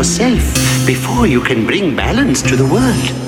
yourself before you can bring balance to the world.